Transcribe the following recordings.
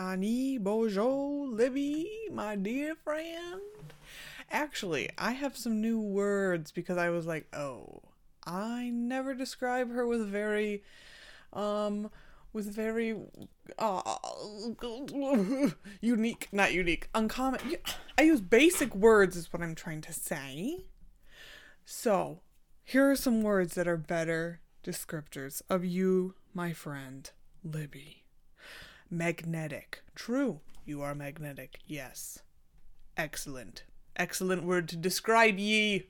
Annie, Bojo, Libby, my dear friend. Actually, I have some new words because I was like, oh, I never describe her with very, um, with very, uh, unique, not unique, uncommon. I use basic words, is what I'm trying to say. So, here are some words that are better descriptors of you, my friend, Libby. Magnetic. True, you are magnetic. Yes. Excellent. Excellent word to describe ye.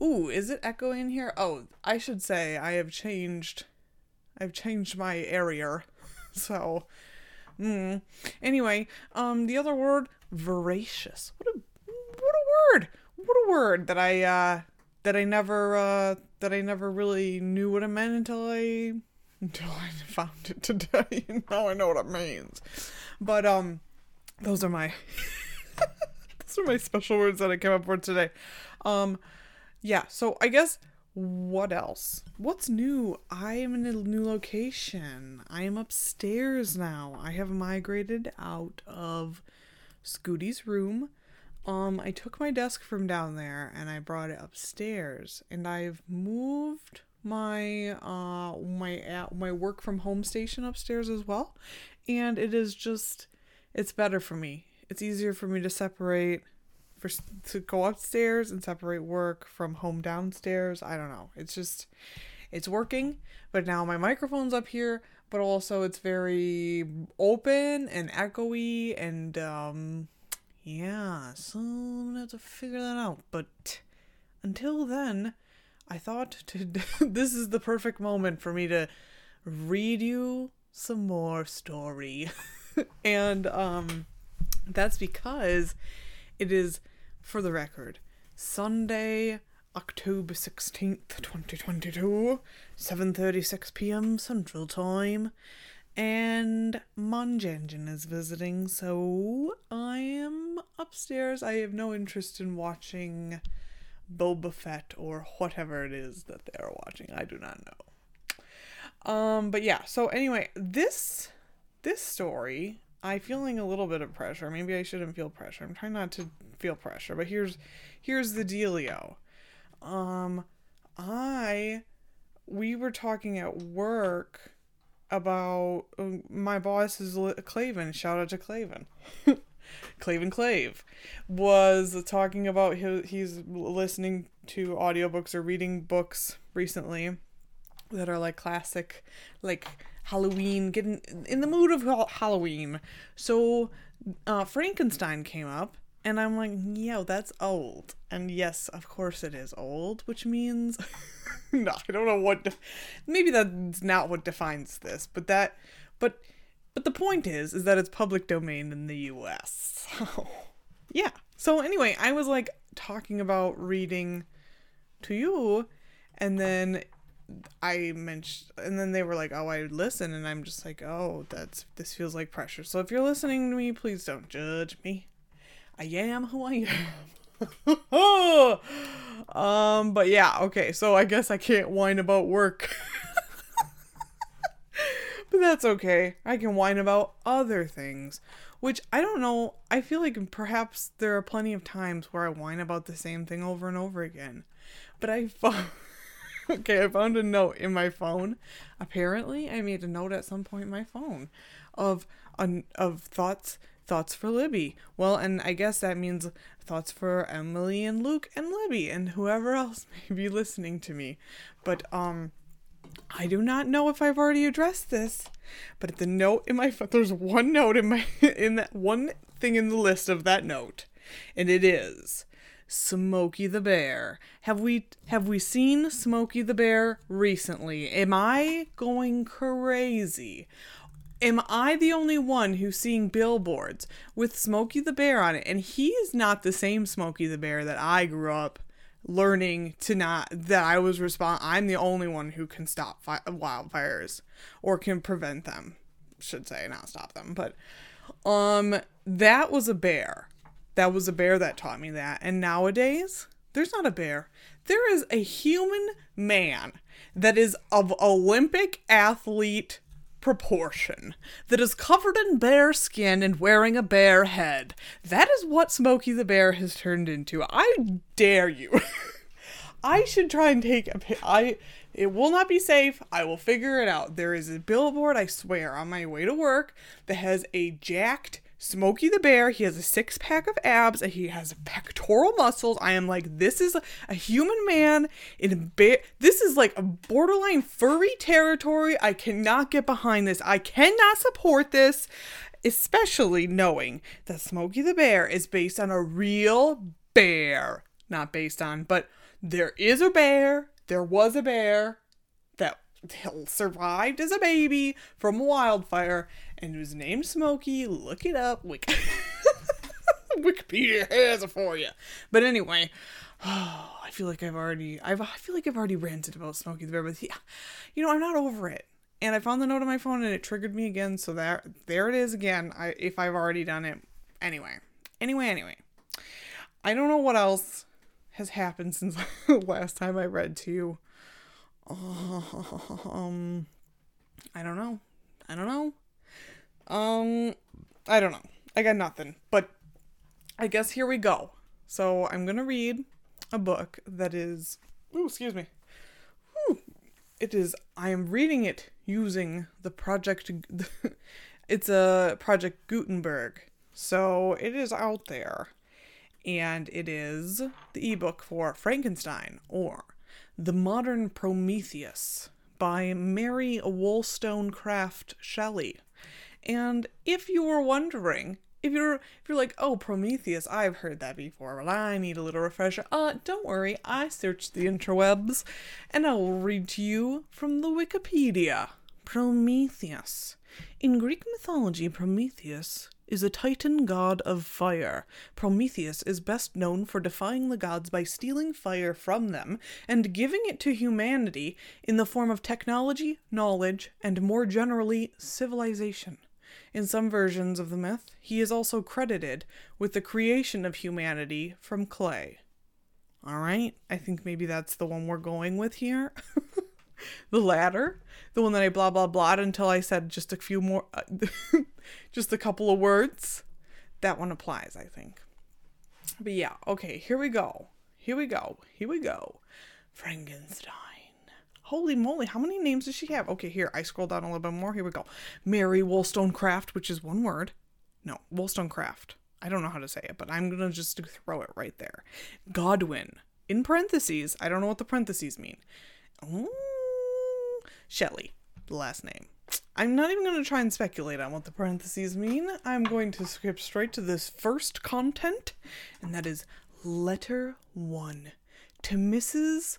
Ooh, is it echoing here? Oh, I should say I have changed. I've changed my area. So, mm. anyway, um, the other word, voracious. What a what a word! What a word that I uh that I never uh that I never really knew what it meant until I until I found it today. now I know what it means. But um, those are my those are my special words that I came up with today. Um, yeah. So I guess what else? What's new? I am in a new location. I am upstairs now. I have migrated out of Scooty's room. Um, I took my desk from down there and I brought it upstairs, and I've moved my uh my at my work from home station upstairs as well, and it is just it's better for me. It's easier for me to separate for to go upstairs and separate work from home downstairs. I don't know. It's just it's working, but now my microphone's up here, but also it's very open and echoey and um yeah, so I'm gonna have to figure that out. But until then, I thought to this is the perfect moment for me to read you some more story. and um that's because it is for the record Sunday, October 16th, 2022, 7:36 p.m. Central Time. And Manjanjan is visiting, so I am upstairs. I have no interest in watching Boba Fett or whatever it is that they are watching. I do not know. Um, but yeah. So anyway, this this story, I feeling a little bit of pressure. Maybe I shouldn't feel pressure. I'm trying not to feel pressure. But here's here's the dealio. Um, I we were talking at work about uh, my boss is Claven. Shout out to Claven. Claven Clave was talking about his, he's listening to audiobooks or reading books recently that are like classic, like Halloween, getting in the mood of Halloween. So uh, Frankenstein came up, and I'm like, yo, that's old. And yes, of course it is old, which means. no, I don't know what. De- maybe that's not what defines this, but that. But but the point is, is that it's public domain in the U.S. So, yeah. So anyway, I was like talking about reading to you, and then I mentioned, and then they were like, "Oh, I listen," and I'm just like, "Oh, that's this feels like pressure." So if you're listening to me, please don't judge me. I am who I am. um, but yeah, okay. So I guess I can't whine about work. But that's okay. I can whine about other things. Which I don't know. I feel like perhaps there are plenty of times where I whine about the same thing over and over again. But I found. okay, I found a note in my phone. Apparently, I made a note at some point in my phone of of thoughts thoughts for Libby. Well, and I guess that means thoughts for Emily and Luke and Libby and whoever else may be listening to me. But um I do not know if I've already addressed this, but the note in my there's one note in my in that one thing in the list of that note, and it is Smokey the Bear. Have we have we seen Smokey the Bear recently? Am I going crazy? Am I the only one who's seeing billboards with Smokey the Bear on it? And he is not the same Smokey the Bear that I grew up learning to not that I was respond I'm the only one who can stop fi- wildfires or can prevent them. Should say not stop them but um that was a bear. That was a bear that taught me that. And nowadays there's not a bear. There is a human man that is of Olympic athlete proportion, that is covered in bear skin and wearing a bear head. That is what Smokey the Bear has turned into. I dare you. I should try and take a I it will not be safe. I will figure it out. There is a billboard, I swear, on my way to work that has a jacked Smokey the Bear. He has a six pack of abs and he has pectoral muscles. I am like, this is a human man in bear. This is like a borderline furry territory. I cannot get behind this. I cannot support this, especially knowing that Smokey the Bear is based on a real bear. Not based on, but there is a bear. There was a bear that survived as a baby from wildfire and it was named Smokey. Look it up. Wik- Wikipedia has it for you. But anyway, oh, I feel like I've already I've, I feel like I've already ranted about Smokey the Bear, but yeah, you know I'm not over it. And I found the note on my phone and it triggered me again. So that there it is again. I if I've already done it. Anyway, anyway, anyway. I don't know what else has happened since last time I read to you. Um, I don't know. I don't know. Um, I don't know. I got nothing. But I guess here we go. So I'm gonna read a book that is. Ooh, excuse me. Ooh, it is. I am reading it using the project. it's a project Gutenberg, so it is out there, and it is the ebook for Frankenstein or the Modern Prometheus by Mary Wollstonecraft Shelley. And if you were wondering, if you're if you're like, oh Prometheus, I've heard that before. Well, I need a little refresher. Uh, don't worry, I searched the interwebs, and I will read to you from the Wikipedia. Prometheus. In Greek mythology, Prometheus is a titan god of fire. Prometheus is best known for defying the gods by stealing fire from them and giving it to humanity in the form of technology, knowledge, and more generally, civilization. In some versions of the myth, he is also credited with the creation of humanity from clay. All right, I think maybe that's the one we're going with here. the latter, the one that I blah blah blah until I said just a few more, uh, just a couple of words. That one applies, I think. But yeah, okay, here we go. Here we go. Here we go. Frankenstein. Holy moly, how many names does she have? Okay, here, I scroll down a little bit more. Here we go. Mary Wollstonecraft, which is one word. No, Wollstonecraft. I don't know how to say it, but I'm going to just throw it right there. Godwin. In parentheses, I don't know what the parentheses mean. Shelley, the last name. I'm not even going to try and speculate on what the parentheses mean. I'm going to skip straight to this first content, and that is letter one to Mrs.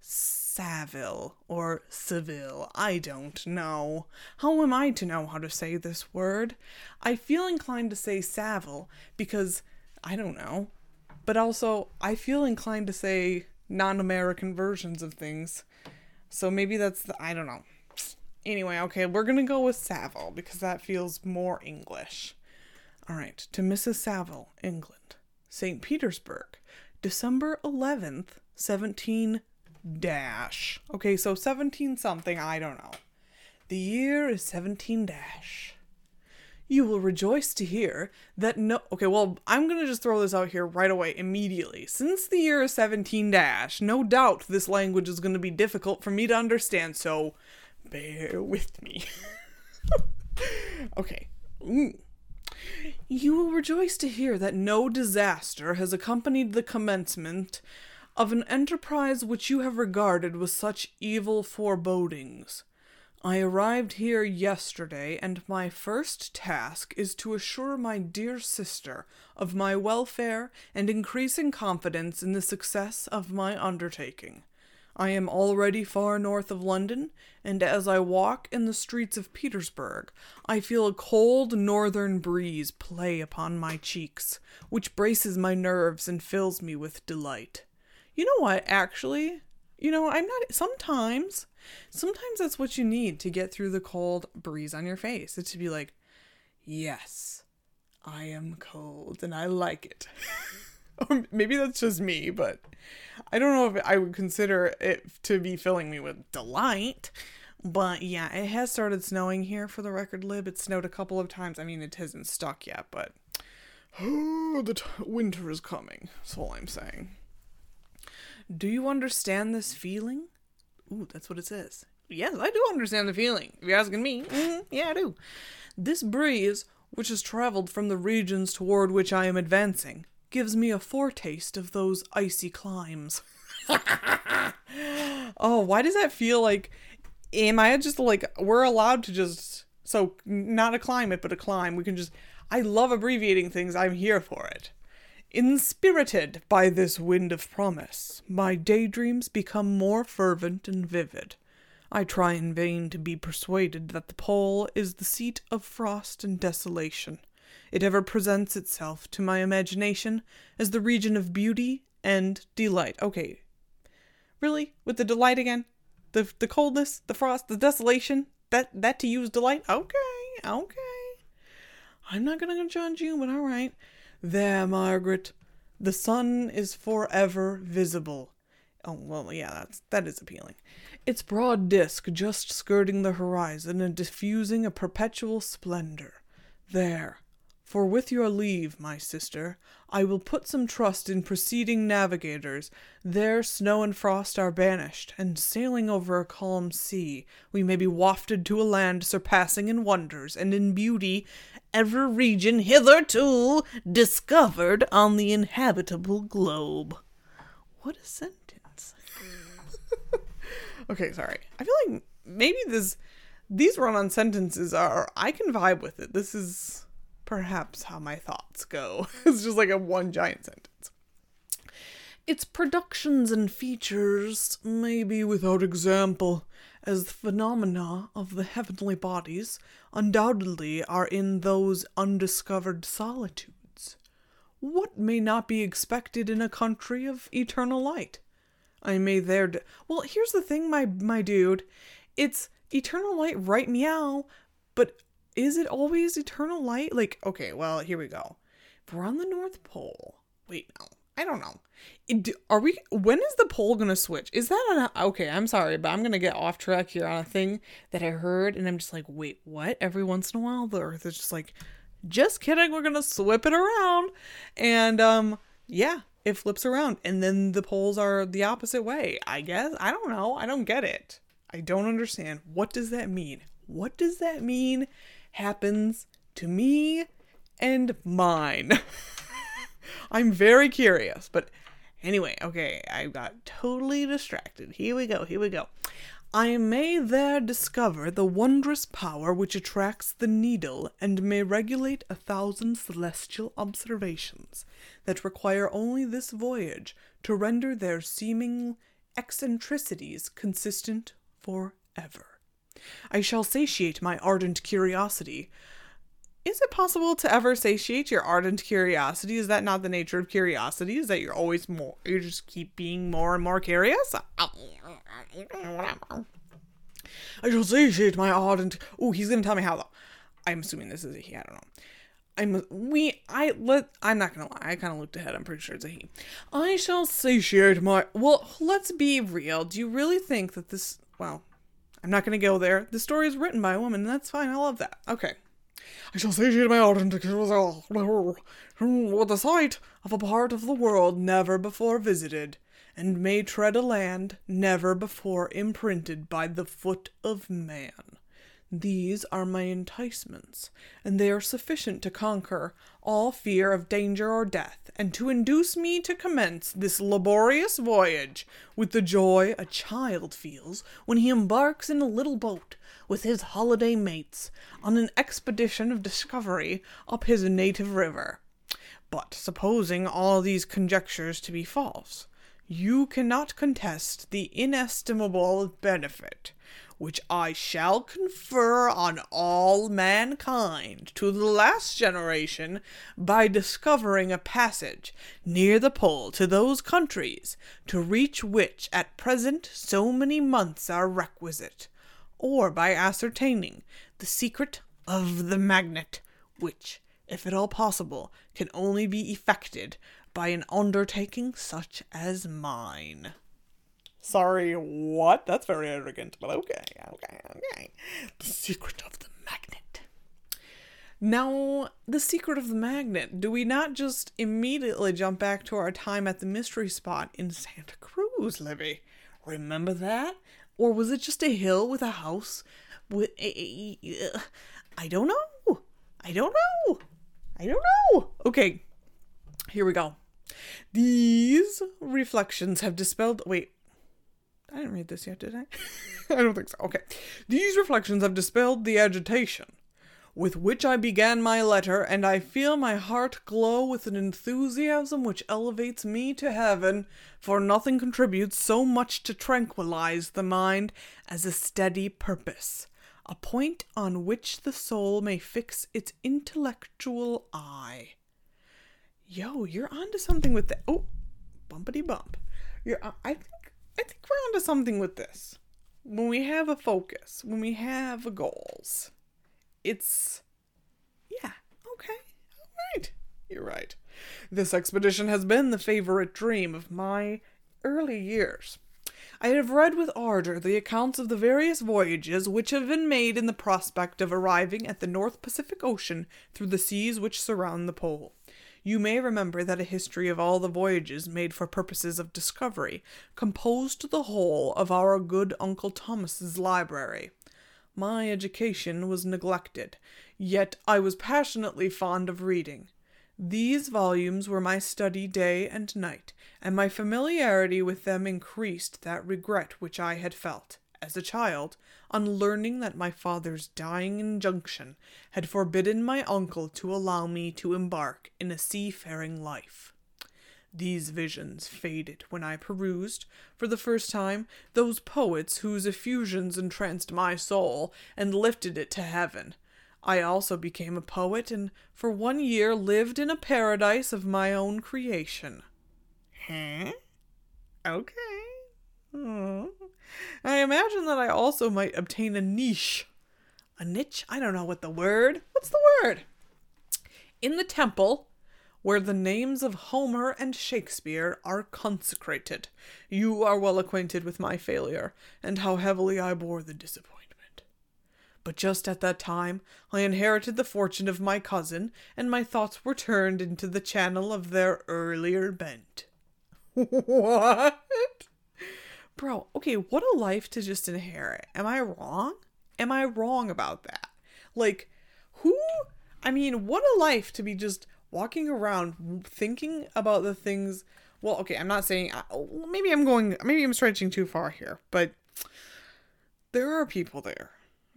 Saville or Seville. I don't know. How am I to know how to say this word? I feel inclined to say Saville because I don't know. But also, I feel inclined to say non American versions of things. So maybe that's the, I don't know. Anyway, okay, we're gonna go with Saville because that feels more English. All right, to Mrs. Saville, England, St. Petersburg, December 11th, 17 dash. Okay, so 17 something, I don't know. The year is 17 dash. You will rejoice to hear that no. Okay, well, I'm gonna just throw this out here right away, immediately. Since the year is 17 dash, no doubt this language is gonna be difficult for me to understand, so bear with me. okay. Ooh. You will rejoice to hear that no disaster has accompanied the commencement of an enterprise which you have regarded with such evil forebodings. I arrived here yesterday, and my first task is to assure my dear sister of my welfare and increasing confidence in the success of my undertaking. I am already far north of London, and as I walk in the streets of Petersburg, I feel a cold northern breeze play upon my cheeks, which braces my nerves and fills me with delight. You know what, actually? You know, I'm not. Sometimes, sometimes that's what you need to get through the cold breeze on your face. It's to be like, yes, I am cold and I like it. or maybe that's just me, but I don't know if I would consider it to be filling me with delight. But yeah, it has started snowing here for the record lib. It snowed a couple of times. I mean, it hasn't stuck yet, but the t- winter is coming. That's all I'm saying. Do you understand this feeling? Ooh, that's what it says. Yes, I do understand the feeling. If you're asking me, mm, yeah, I do. This breeze, which has traveled from the regions toward which I am advancing, gives me a foretaste of those icy climes. oh, why does that feel like? Am I just like we're allowed to just so not a climate but a climb? We can just. I love abbreviating things. I'm here for it. Inspirited by this wind of promise, my daydreams become more fervent and vivid. I try in vain to be persuaded that the pole is the seat of frost and desolation. It ever presents itself to my imagination as the region of beauty and delight. Okay. Really? With the delight again? The the coldness, the frost, the desolation? That that to use delight? Okay, okay. I'm not gonna judge you, but alright. There, Margaret. The sun is forever visible. Oh, well, yeah, that's, that is appealing. Its broad disk just skirting the horizon and diffusing a perpetual splendor. There. For with your leave, my sister, I will put some trust in preceding navigators. There snow and frost are banished, and sailing over a calm sea, we may be wafted to a land surpassing in wonders and in beauty every region hitherto discovered on the inhabitable globe. What a sentence. okay, sorry. I feel like maybe this these run on sentences are I can vibe with it. This is perhaps how my thoughts go. it's just like a one giant sentence. Its productions and features may be without example, as the phenomena of the heavenly bodies undoubtedly are in those undiscovered solitudes. What may not be expected in a country of eternal light? I may there. D- well, here's the thing, my my dude. It's eternal light, right? Meow. But is it always eternal light? Like, okay, well, here we go. If we're on the North Pole. Wait, no. I don't know. Are we? When is the pole gonna switch? Is that an okay? I'm sorry, but I'm gonna get off track here on a thing that I heard, and I'm just like, wait, what? Every once in a while, the Earth is just like, just kidding. We're gonna swip it around, and um, yeah, it flips around, and then the poles are the opposite way. I guess I don't know. I don't get it. I don't understand. What does that mean? What does that mean? Happens to me and mine. I'm very curious, but anyway, okay, I got totally distracted. Here we go, here we go. I may there discover the wondrous power which attracts the needle, and may regulate a thousand celestial observations that require only this voyage to render their seeming eccentricities consistent for ever. I shall satiate my ardent curiosity is it possible to ever satiate your ardent curiosity? Is that not the nature of curiosity? Is that you're always more, you just keep being more and more curious? I shall satiate my ardent. Oh, he's gonna tell me how though. I'm assuming this is a he. I don't know. I'm we I let I'm not gonna lie. I kind of looked ahead. I'm pretty sure it's a he. I shall satiate my. Well, let's be real. Do you really think that this? Well, I'm not gonna go there. The story is written by a woman. And that's fine. I love that. Okay. I shall satiate my ardent with the sight of a part of the world never before visited, and may tread a land never before imprinted by the foot of man. These are my enticements, and they are sufficient to conquer all fear of danger or death, and to induce me to commence this laborious voyage with the joy a child feels when he embarks in a little boat with his holiday mates on an expedition of discovery up his native river. But supposing all these conjectures to be false, you cannot contest the inestimable benefit which I shall confer on all mankind to the last generation by discovering a passage near the pole to those countries to reach which at present so many months are requisite, or by ascertaining the secret of the magnet, which, if at all possible, can only be effected by an undertaking such as mine. Sorry, what? That's very arrogant, but okay, okay, okay. The secret of the magnet. Now, the secret of the magnet. Do we not just immediately jump back to our time at the mystery spot in Santa Cruz, Libby? Remember that? Or was it just a hill with a house with eh, a. Eh, eh, I don't know. I don't know. I don't know. Okay, here we go. These reflections have dispelled. Wait, I didn't read this yet, did I? I don't think so. Okay. These reflections have dispelled the agitation with which I began my letter, and I feel my heart glow with an enthusiasm which elevates me to heaven, for nothing contributes so much to tranquilize the mind as a steady purpose, a point on which the soul may fix its intellectual eye. Yo, you're onto something with that. Oh, bumpity bump. You're. I think I think we're onto something with this. When we have a focus, when we have goals, it's. Yeah, okay, all right. You're right. This expedition has been the favorite dream of my early years. I have read with ardor the accounts of the various voyages which have been made in the prospect of arriving at the North Pacific Ocean through the seas which surround the pole. You may remember that a history of all the voyages made for purposes of discovery composed the whole of our good Uncle Thomas's library. My education was neglected, yet I was passionately fond of reading. These volumes were my study day and night, and my familiarity with them increased that regret which I had felt as a child, on learning that my father's dying injunction had forbidden my uncle to allow me to embark in a seafaring life. These visions faded when I perused, for the first time, those poets whose effusions entranced my soul and lifted it to heaven. I also became a poet, and for one year lived in a paradise of my own creation. Huh? Okay. Hmm. I imagine that I also might obtain a niche. A niche? I don't know what the word. What's the word? In the temple, where the names of Homer and Shakespeare are consecrated. You are well acquainted with my failure, and how heavily I bore the disappointment. But just at that time, I inherited the fortune of my cousin, and my thoughts were turned into the channel of their earlier bent. what? Bro, okay, what a life to just inherit. Am I wrong? Am I wrong about that? Like, who? I mean, what a life to be just walking around thinking about the things. Well, okay, I'm not saying. Maybe I'm going. Maybe I'm stretching too far here, but there are people there.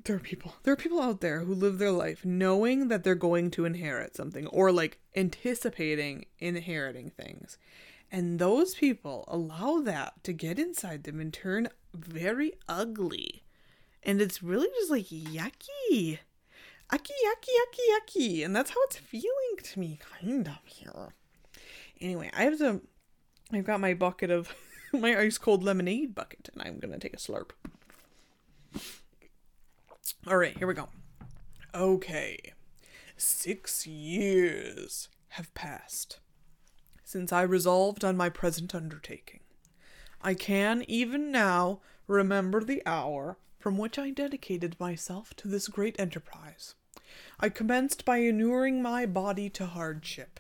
There are people. There are people out there who live their life knowing that they're going to inherit something or like anticipating inheriting things. And those people allow that to get inside them and turn very ugly. And it's really just like yucky. Yucky, yucky, yucky, yucky. And that's how it's feeling to me, kind of here. Anyway, I have to. I've got my bucket of. my ice cold lemonade bucket, and I'm gonna take a slurp. Alright, here we go. Okay. Six years have passed since I resolved on my present undertaking. I can, even now, remember the hour from which I dedicated myself to this great enterprise. I commenced by inuring my body to hardship.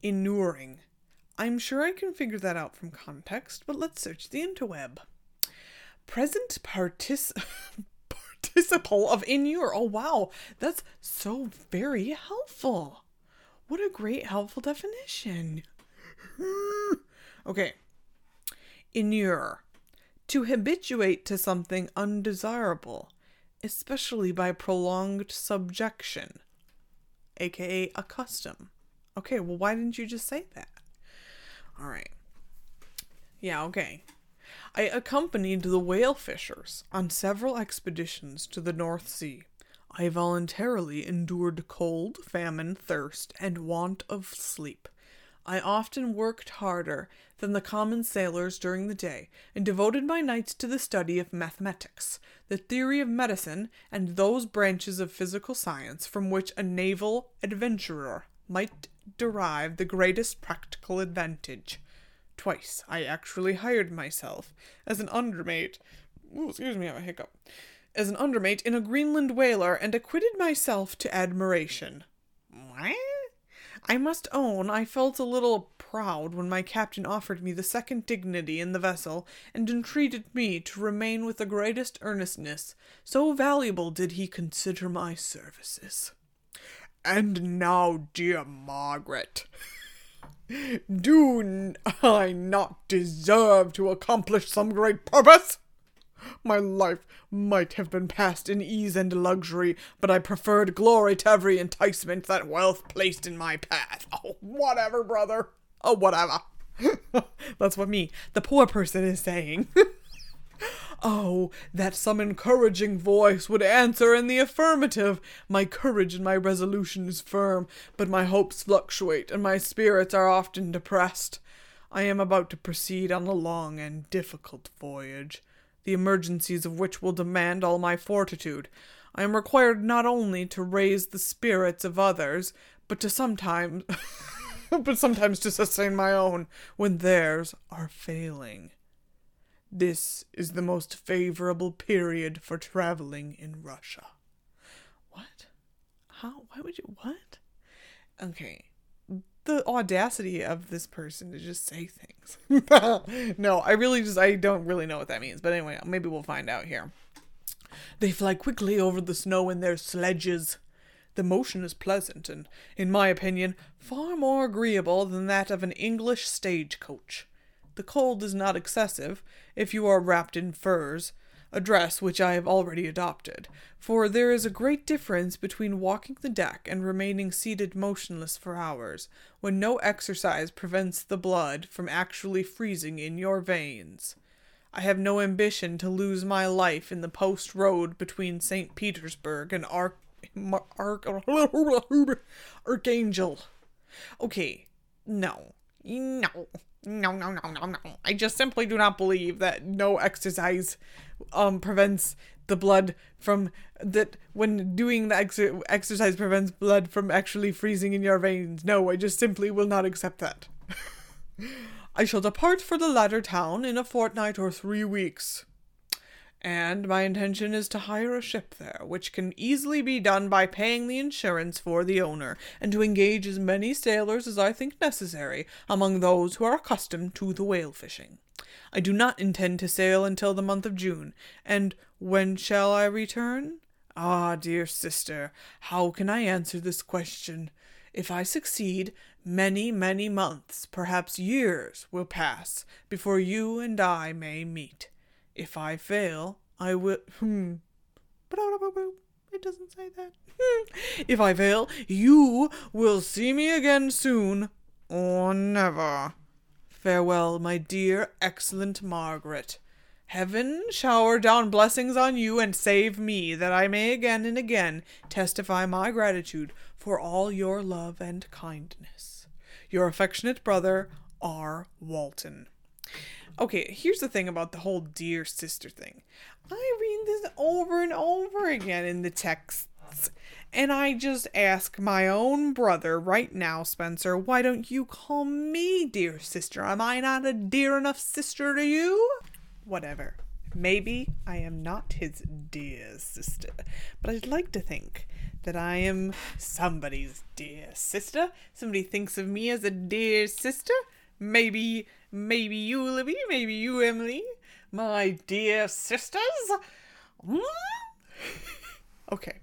Inuring. I'm sure I can figure that out from context, but let's search the interweb. Present partic- participle of inure. Oh, wow. That's so very helpful. What a great helpful definition. Hmm. okay. Inure. To habituate to something undesirable, especially by prolonged subjection, aka a custom. Okay, well, why didn't you just say that? All right. Yeah, okay. I accompanied the whale fishers on several expeditions to the North Sea. I voluntarily endured cold, famine, thirst, and want of sleep I often worked harder than the common sailors during the day, and devoted my nights to the study of mathematics, the theory of medicine, and those branches of physical science from which a naval adventurer might derive the greatest practical advantage. Twice I actually hired myself as an undermate. Ooh, excuse me, I have a hiccup. As an undermate in a Greenland whaler and acquitted myself to admiration. What? I must own I felt a little proud when my captain offered me the second dignity in the vessel and entreated me to remain with the greatest earnestness, so valuable did he consider my services. And now, dear Margaret, do I not deserve to accomplish some great purpose? My life might have been passed in ease and luxury, but I preferred glory to every enticement that wealth placed in my path. Oh, whatever, brother. Oh, whatever. That's what me, the poor person, is saying. Oh, that some encouraging voice would answer in the affirmative. My courage and my resolution is firm, but my hopes fluctuate, and my spirits are often depressed. I am about to proceed on a long and difficult voyage the emergencies of which will demand all my fortitude. I am required not only to raise the spirits of others, but to sometimes but sometimes to sustain my own when theirs are failing. This is the most favorable period for traveling in Russia. What? How? Why would you? What? Okay the audacity of this person to just say things. no, I really just I don't really know what that means. But anyway, maybe we'll find out here. They fly quickly over the snow in their sledges. The motion is pleasant and, in my opinion, far more agreeable than that of an English stagecoach. The cold is not excessive if you are wrapped in furs, a dress which I have already adopted, for there is a great difference between walking the deck and remaining seated motionless for hours, when no exercise prevents the blood from actually freezing in your veins. I have no ambition to lose my life in the post road between St. Petersburg and Arch- Arch- Archangel. Okay, no, no, no, no, no, no, no. I just simply do not believe that no exercise um prevents the blood from that when doing the ex- exercise prevents blood from actually freezing in your veins. No, I just simply will not accept that. I shall depart for the latter town in a fortnight or three weeks and my intention is to hire a ship there, which can easily be done by paying the insurance for the owner, and to engage as many sailors as I think necessary among those who are accustomed to the whale fishing. I do not intend to sail until the month of June, and when shall I return? Ah, dear sister, how can I answer this question? If I succeed, many, many months, perhaps years, will pass before you and I may meet. If I fail, I will. Hmm. It doesn't say that. if I fail, you will see me again soon, or never. Farewell, my dear, excellent Margaret. Heaven shower down blessings on you and save me, that I may again and again testify my gratitude for all your love and kindness. Your affectionate brother, R. Walton. Okay, here's the thing about the whole dear sister thing. I read this over and over again in the texts, and I just ask my own brother right now, Spencer, why don't you call me dear sister? Am I not a dear enough sister to you? Whatever. Maybe I am not his dear sister, but I'd like to think that I am somebody's dear sister. Somebody thinks of me as a dear sister. Maybe Maybe you, Libby. Maybe you, Emily. My dear sisters. okay.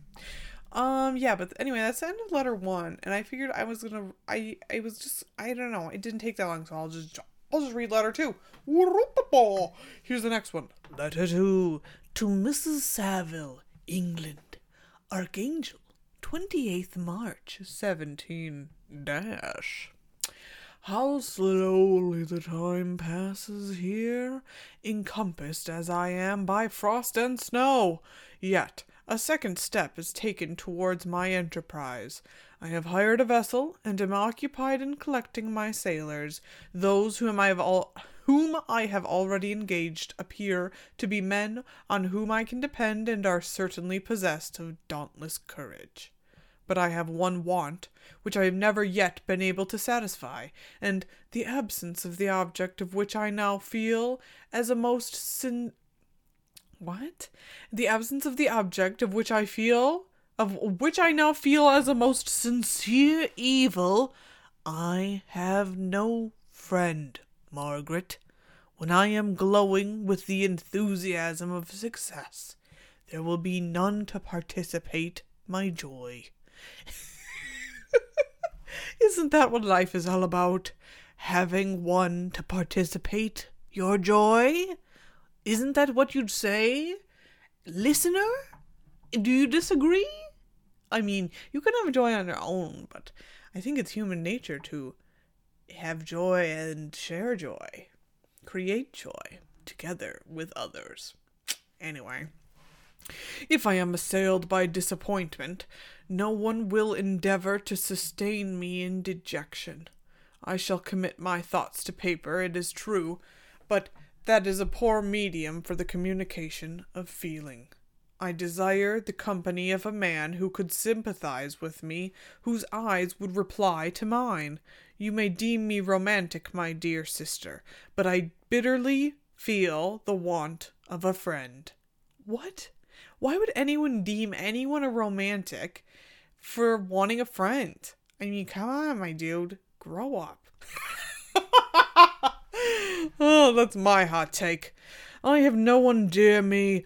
Um, yeah, but anyway, that's the end of letter one, and I figured I was gonna, I, I was just, I don't know, it didn't take that long, so I'll just, I'll just read letter two. Here's the next one. Letter two to Mrs. Saville, England, Archangel, 28th March, 17 dash. How slowly the time passes here, encompassed as I am by frost and snow. Yet a second step is taken towards my enterprise. I have hired a vessel, and am occupied in collecting my sailors. Those whom I have whom I have already engaged appear to be men on whom I can depend and are certainly possessed of dauntless courage. But I have one want, which I have never yet been able to satisfy, and the absence of the object of which I now feel as a most sin. What? The absence of the object of which I feel, of which I now feel as a most sincere evil. I have no friend, Margaret. When I am glowing with the enthusiasm of success, there will be none to participate my joy. Isn't that what life is all about? Having one to participate your joy? Isn't that what you'd say? Listener? Do you disagree? I mean, you can have joy on your own, but I think it's human nature to have joy and share joy, create joy together with others. Anyway. If I am assailed by disappointment, no one will endeavor to sustain me in dejection. I shall commit my thoughts to paper, it is true, but that is a poor medium for the communication of feeling. I desire the company of a man who could sympathize with me, whose eyes would reply to mine. You may deem me romantic, my dear sister, but I bitterly feel the want of a friend. What? Why would anyone deem anyone a romantic for wanting a friend? I mean, come on, my dude. Grow up. oh, that's my hot take. I have no one dear me.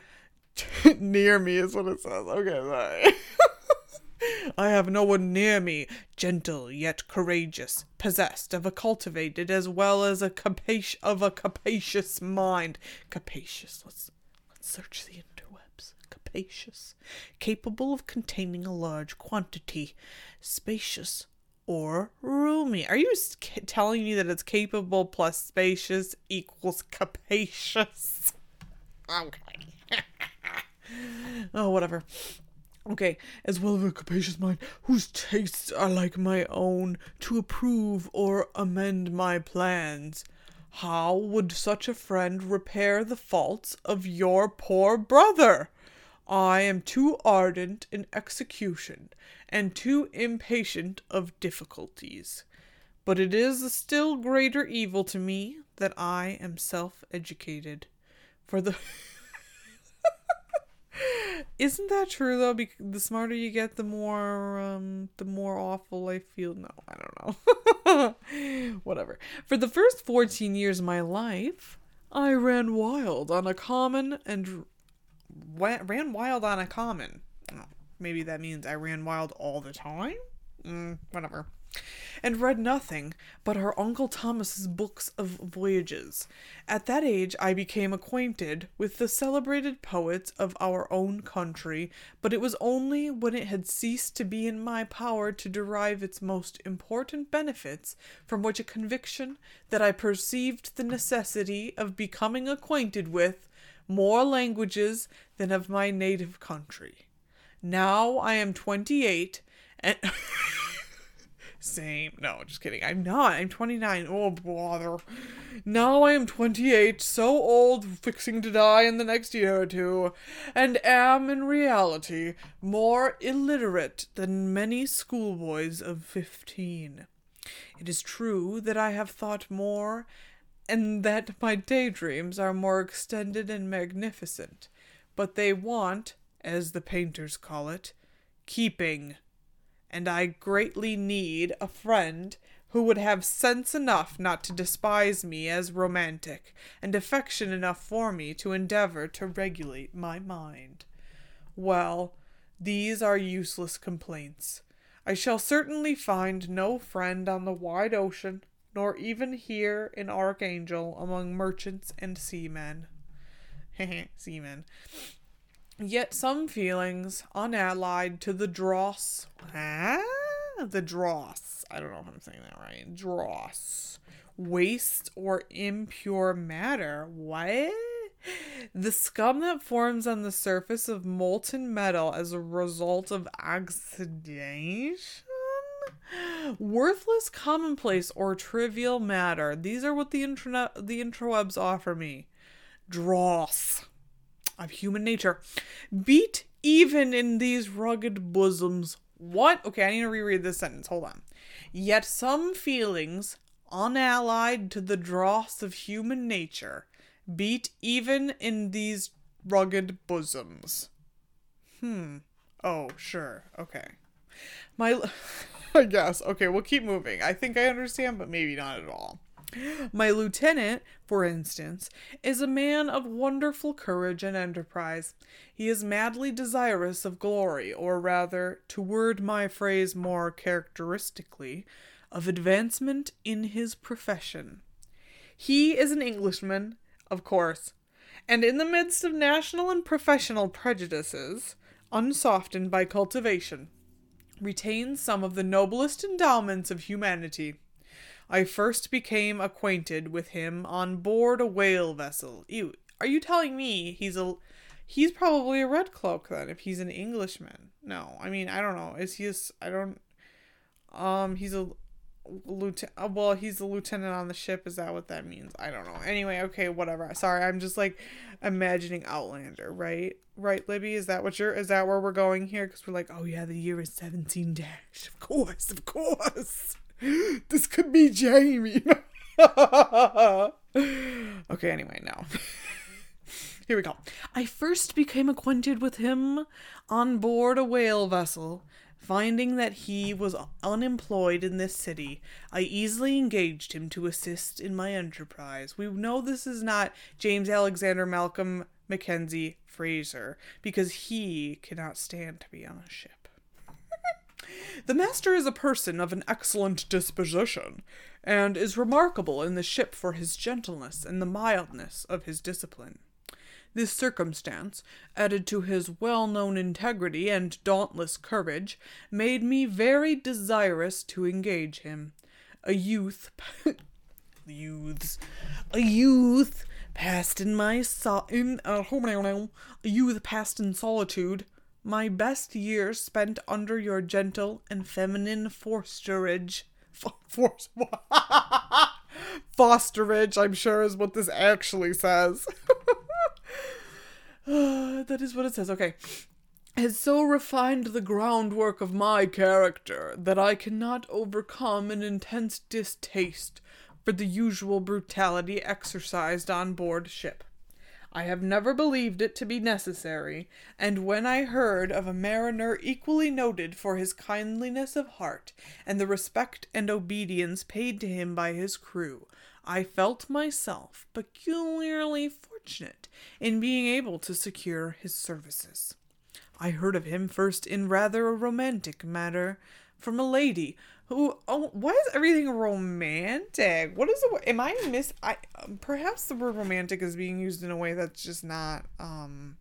near me is what it says. Okay. I have no one near me, gentle yet courageous, possessed of a cultivated as well as a capacious of a capacious mind. Capacious. Let's let's search the capacious, capable of containing a large quantity, spacious or roomy. Are you telling me that it's capable plus spacious equals capacious? Okay. oh, whatever. Okay, as well as a capacious mind, whose tastes are like my own, to approve or amend my plans. How would such a friend repair the faults of your poor brother? I am too ardent in execution, and too impatient of difficulties. But it is a still greater evil to me that I am self educated. For the. Isn't that true though? The smarter you get, the more um, the more awful I feel. No, I don't know. Whatever. For the first fourteen years of my life, I ran wild on a common and ran wild on a common. Oh, maybe that means I ran wild all the time? Mm, whatever. And read nothing but her Uncle Thomas's books of voyages. At that age, I became acquainted with the celebrated poets of our own country, but it was only when it had ceased to be in my power to derive its most important benefits from which a conviction that I perceived the necessity of becoming acquainted with more languages than of my native country. Now I am 28 and. Same. No, just kidding. I'm not. I'm 29. Oh, bother. Now I am 28, so old, fixing to die in the next year or two, and am, in reality, more illiterate than many schoolboys of 15. It is true that I have thought more and that my daydreams are more extended and magnificent, but they want, as the painters call it, keeping. And I greatly need a friend who would have sense enough not to despise me as romantic, and affection enough for me to endeavor to regulate my mind. Well, these are useless complaints. I shall certainly find no friend on the wide ocean nor even here in Archangel among merchants and seamen. seamen. Yet some feelings, unallied to the dross, ah, the dross, I don't know if I'm saying that right, dross, waste or impure matter, what? The scum that forms on the surface of molten metal as a result of oxidation? Worthless, commonplace, or trivial matter. These are what the internet, the intrawebs offer me. Dross of human nature. Beat even in these rugged bosoms what? Okay, I need to reread this sentence. Hold on. Yet some feelings, unallied to the dross of human nature, beat even in these rugged bosoms. Hmm. Oh, sure. Okay. My. I guess. Okay, we'll keep moving. I think I understand, but maybe not at all. My lieutenant, for instance, is a man of wonderful courage and enterprise. He is madly desirous of glory, or rather, to word my phrase more characteristically, of advancement in his profession. He is an Englishman, of course, and in the midst of national and professional prejudices, unsoftened by cultivation, retains some of the noblest endowments of humanity. I first became acquainted with him on board a whale vessel. Ew, are you telling me he's a he's probably a red cloak then if he's an Englishman? No, I mean I don't know. Is he? A, I don't. Um, he's a lieutenant. Uh, well, he's the lieutenant on the ship. Is that what that means? I don't know. Anyway, okay, whatever. Sorry, I'm just like imagining Outlander, right? Right, Libby? Is that what you're? Is that where we're going here? Because we're like, oh yeah, the year is seventeen dash. Of course, of course. this could be Jamie. okay, anyway, no. Here we go. I first became acquainted with him on board a whale vessel. Finding that he was unemployed in this city, I easily engaged him to assist in my enterprise. We know this is not James Alexander Malcolm Mackenzie Fraser, because he cannot stand to be on a ship. The master is a person of an excellent disposition, and is remarkable in the ship for his gentleness and the mildness of his discipline. This circumstance, added to his well known integrity and dauntless courage, made me very desirous to engage him. A youth, youths, a youth passed in my so- in uh, a youth passed in solitude, my best years spent under your gentle and feminine fosterage. F- force fosterage, I'm sure, is what this actually says. that is what it says. Okay. Has so refined the groundwork of my character that I cannot overcome an intense distaste for the usual brutality exercised on board ship. I have never believed it to be necessary, and when I heard of a mariner equally noted for his kindliness of heart and the respect and obedience paid to him by his crew, I felt myself peculiarly fortunate in being able to secure his services. I heard of him first in rather a romantic manner from a lady who oh why is everything romantic? What is the am i miss i um, perhaps the word romantic is being used in a way that's just not um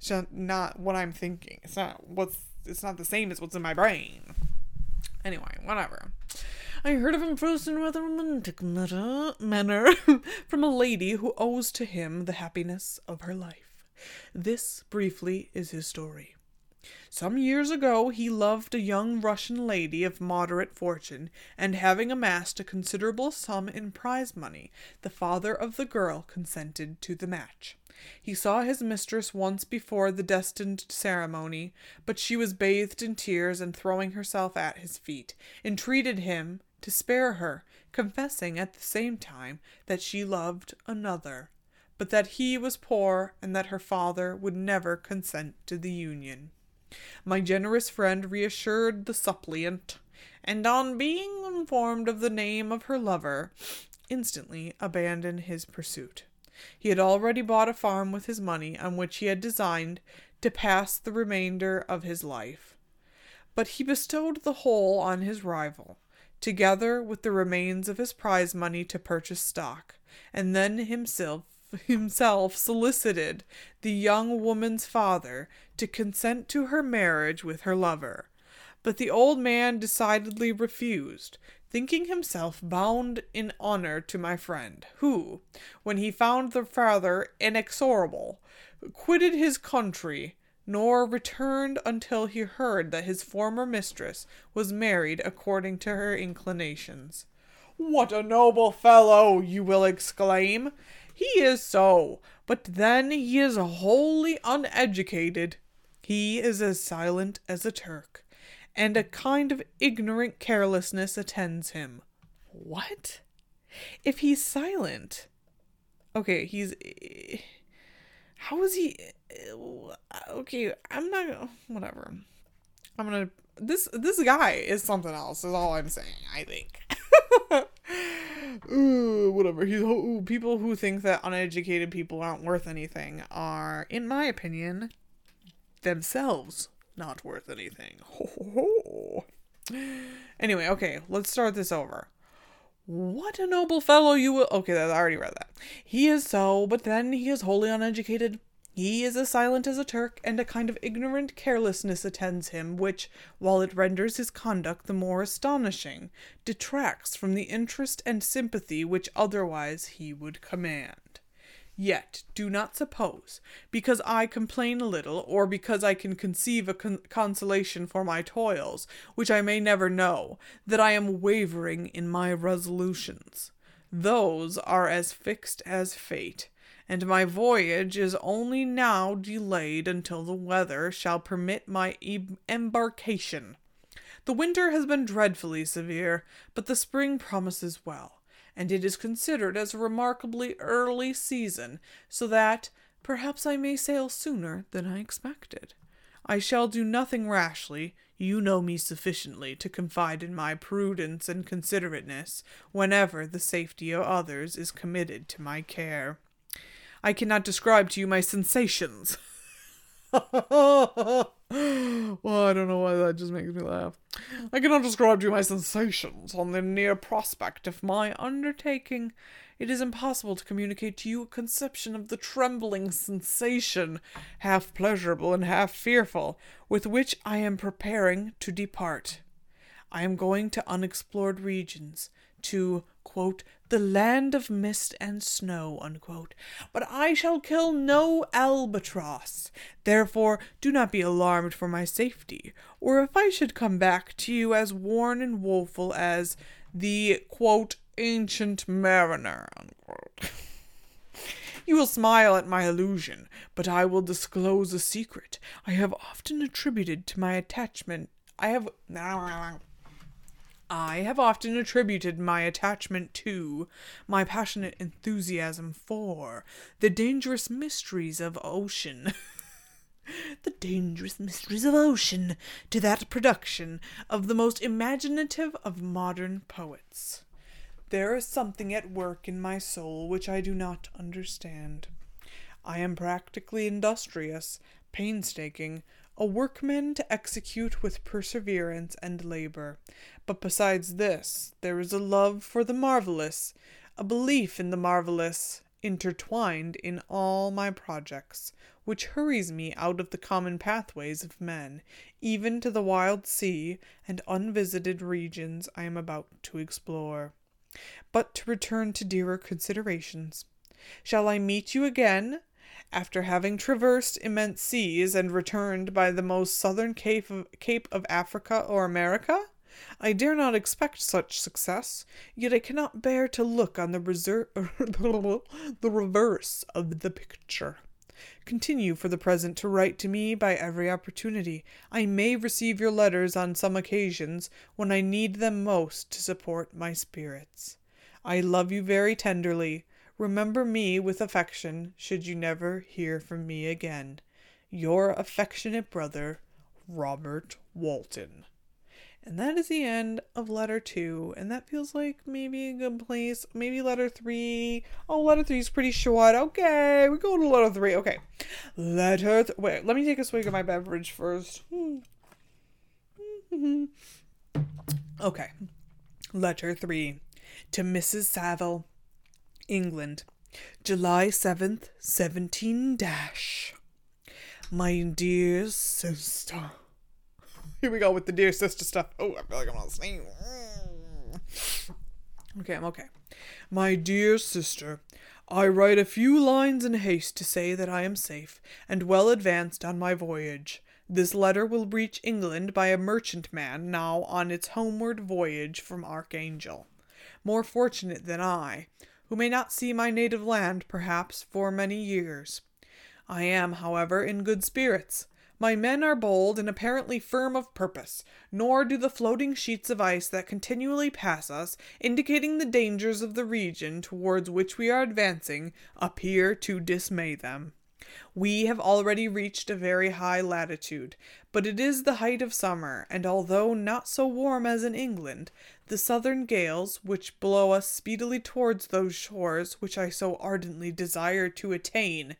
just not what i'm thinking. It's not what's it's not the same as what's in my brain. Anyway whatever I heard of him first in a rather romantic manner, manner from a lady who owes to him the happiness of her life. This, briefly, is his story. Some years ago he loved a young Russian lady of moderate fortune, and having amassed a considerable sum in prize money, the father of the girl consented to the match. He saw his mistress once before the destined ceremony, but she was bathed in tears and throwing herself at his feet, entreated him to spare her, confessing at the same time that she loved another, but that he was poor and that her father would never consent to the union. My generous friend reassured the suppliant, and on being informed of the name of her lover, instantly abandoned his pursuit. He had already bought a farm with his money, on which he had designed to pass the remainder of his life. But he bestowed the whole on his rival, together with the remains of his prize money to purchase stock, and then himself himself solicited the young woman's father to consent to her marriage with her lover. But the old man decidedly refused, thinking himself bound in honor to my friend, who, when he found the father inexorable, quitted his country, nor returned until he heard that his former mistress was married according to her inclinations. What a noble fellow! you will exclaim. He is so, but then he is wholly uneducated. He is as silent as a Turk, and a kind of ignorant carelessness attends him. What? If he's silent. Okay, he's. How is he. Uh, okay, I'm not. Whatever. I'm gonna. This this guy is something else. Is all I'm saying. I think. ooh, whatever. He's ooh, people who think that uneducated people aren't worth anything are, in my opinion, themselves not worth anything. Ho, ho, ho. Anyway, okay, let's start this over. What a noble fellow you will. Okay, I already read that. He is so, but then he is wholly uneducated. He is as silent as a Turk, and a kind of ignorant carelessness attends him, which, while it renders his conduct the more astonishing, detracts from the interest and sympathy which otherwise he would command. Yet do not suppose, because I complain a little, or because I can conceive a con- consolation for my toils, which I may never know, that I am wavering in my resolutions. Those are as fixed as fate and my voyage is only now delayed until the weather shall permit my e- embarkation. The winter has been dreadfully severe, but the spring promises well, and it is considered as a remarkably early season, so that perhaps I may sail sooner than I expected. I shall do nothing rashly. You know me sufficiently to confide in my prudence and considerateness whenever the safety of others is committed to my care. I cannot describe to you my sensations. well, oh, I don't know why that just makes me laugh. I cannot describe to you my sensations on the near prospect of my undertaking. It is impossible to communicate to you a conception of the trembling sensation, half pleasurable and half fearful, with which I am preparing to depart. I am going to unexplored regions, to, quote, the land of mist and snow, unquote. But I shall kill no albatross. Therefore, do not be alarmed for my safety, or if I should come back to you as worn and woeful as the, quote, ancient mariner, unquote. You will smile at my illusion, but I will disclose a secret I have often attributed to my attachment. I have. I have often attributed my attachment to, my passionate enthusiasm for, the dangerous mysteries of ocean. the dangerous mysteries of ocean to that production of the most imaginative of modern poets. There is something at work in my soul which I do not understand. I am practically industrious, painstaking, a workman to execute with perseverance and labor. But besides this, there is a love for the marvelous, a belief in the marvelous, intertwined in all my projects, which hurries me out of the common pathways of men, even to the wild sea and unvisited regions I am about to explore. But to return to dearer considerations. Shall I meet you again after having traversed immense seas and returned by the most southern cape of, cape of Africa or America? I dare not expect such success, yet I cannot bear to look on the, the reverse of the picture. Continue for the present to write to me by every opportunity. I may receive your letters on some occasions when I need them most to support my spirits. I love you very tenderly. Remember me with affection should you never hear from me again. Your affectionate brother, Robert Walton. And that is the end of letter two. And that feels like maybe a good place. Maybe letter three. Oh, letter three is pretty short. Okay, we go to letter three. Okay. Letter. Th- Wait, let me take a swig of my beverage first. okay. Letter three. To Mrs. Saville. England, July 7th, 17 dash. My dear sister. Here we go with the dear sister stuff. Oh, I feel like I'm on sneeze. Okay, I'm okay. My dear sister, I write a few lines in haste to say that I am safe and well advanced on my voyage. This letter will reach England by a merchantman now on its homeward voyage from Archangel. More fortunate than I, who may not see my native land, perhaps, for many years. I am, however, in good spirits. My men are bold and apparently firm of purpose, nor do the floating sheets of ice that continually pass us, indicating the dangers of the region towards which we are advancing, appear to dismay them. We have already reached a very high latitude, but it is the height of summer, and although not so warm as in England, the southern gales, which blow us speedily towards those shores which I so ardently desire to attain,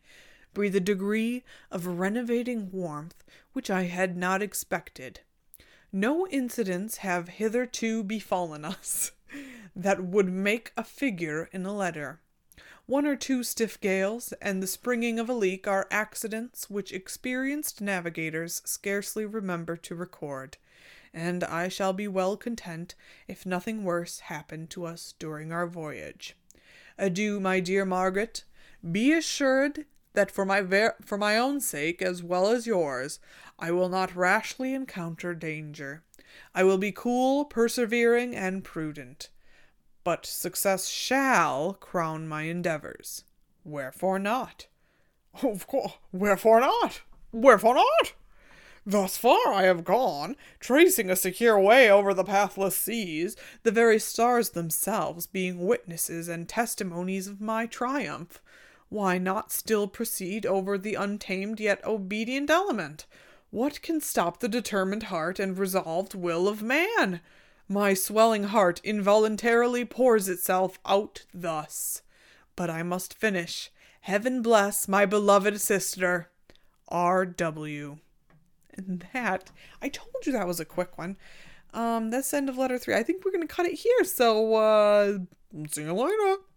breathe a degree of renovating warmth which I had not expected. No incidents have hitherto befallen us that would make a figure in a letter. One or two stiff gales and the springing of a leak are accidents which experienced navigators scarcely remember to record, and I shall be well content if nothing worse happen to us during our voyage. Adieu, my dear Margaret. Be assured that for my ver- for my own sake as well as yours, I will not rashly encounter danger. I will be cool, persevering, and prudent. But success shall crown my endeavors. Wherefore not? Of course, wherefore not? Wherefore not? Thus far I have gone, tracing a secure way over the pathless seas, the very stars themselves being witnesses and testimonies of my triumph why not still proceed over the untamed yet obedient element? What can stop the determined heart and resolved will of man? My swelling heart involuntarily pours itself out thus. But I must finish. Heaven bless my beloved sister, R.W. And that, I told you that was a quick one. Um, that's end of letter three. I think we're going to cut it here. So, uh, see you later.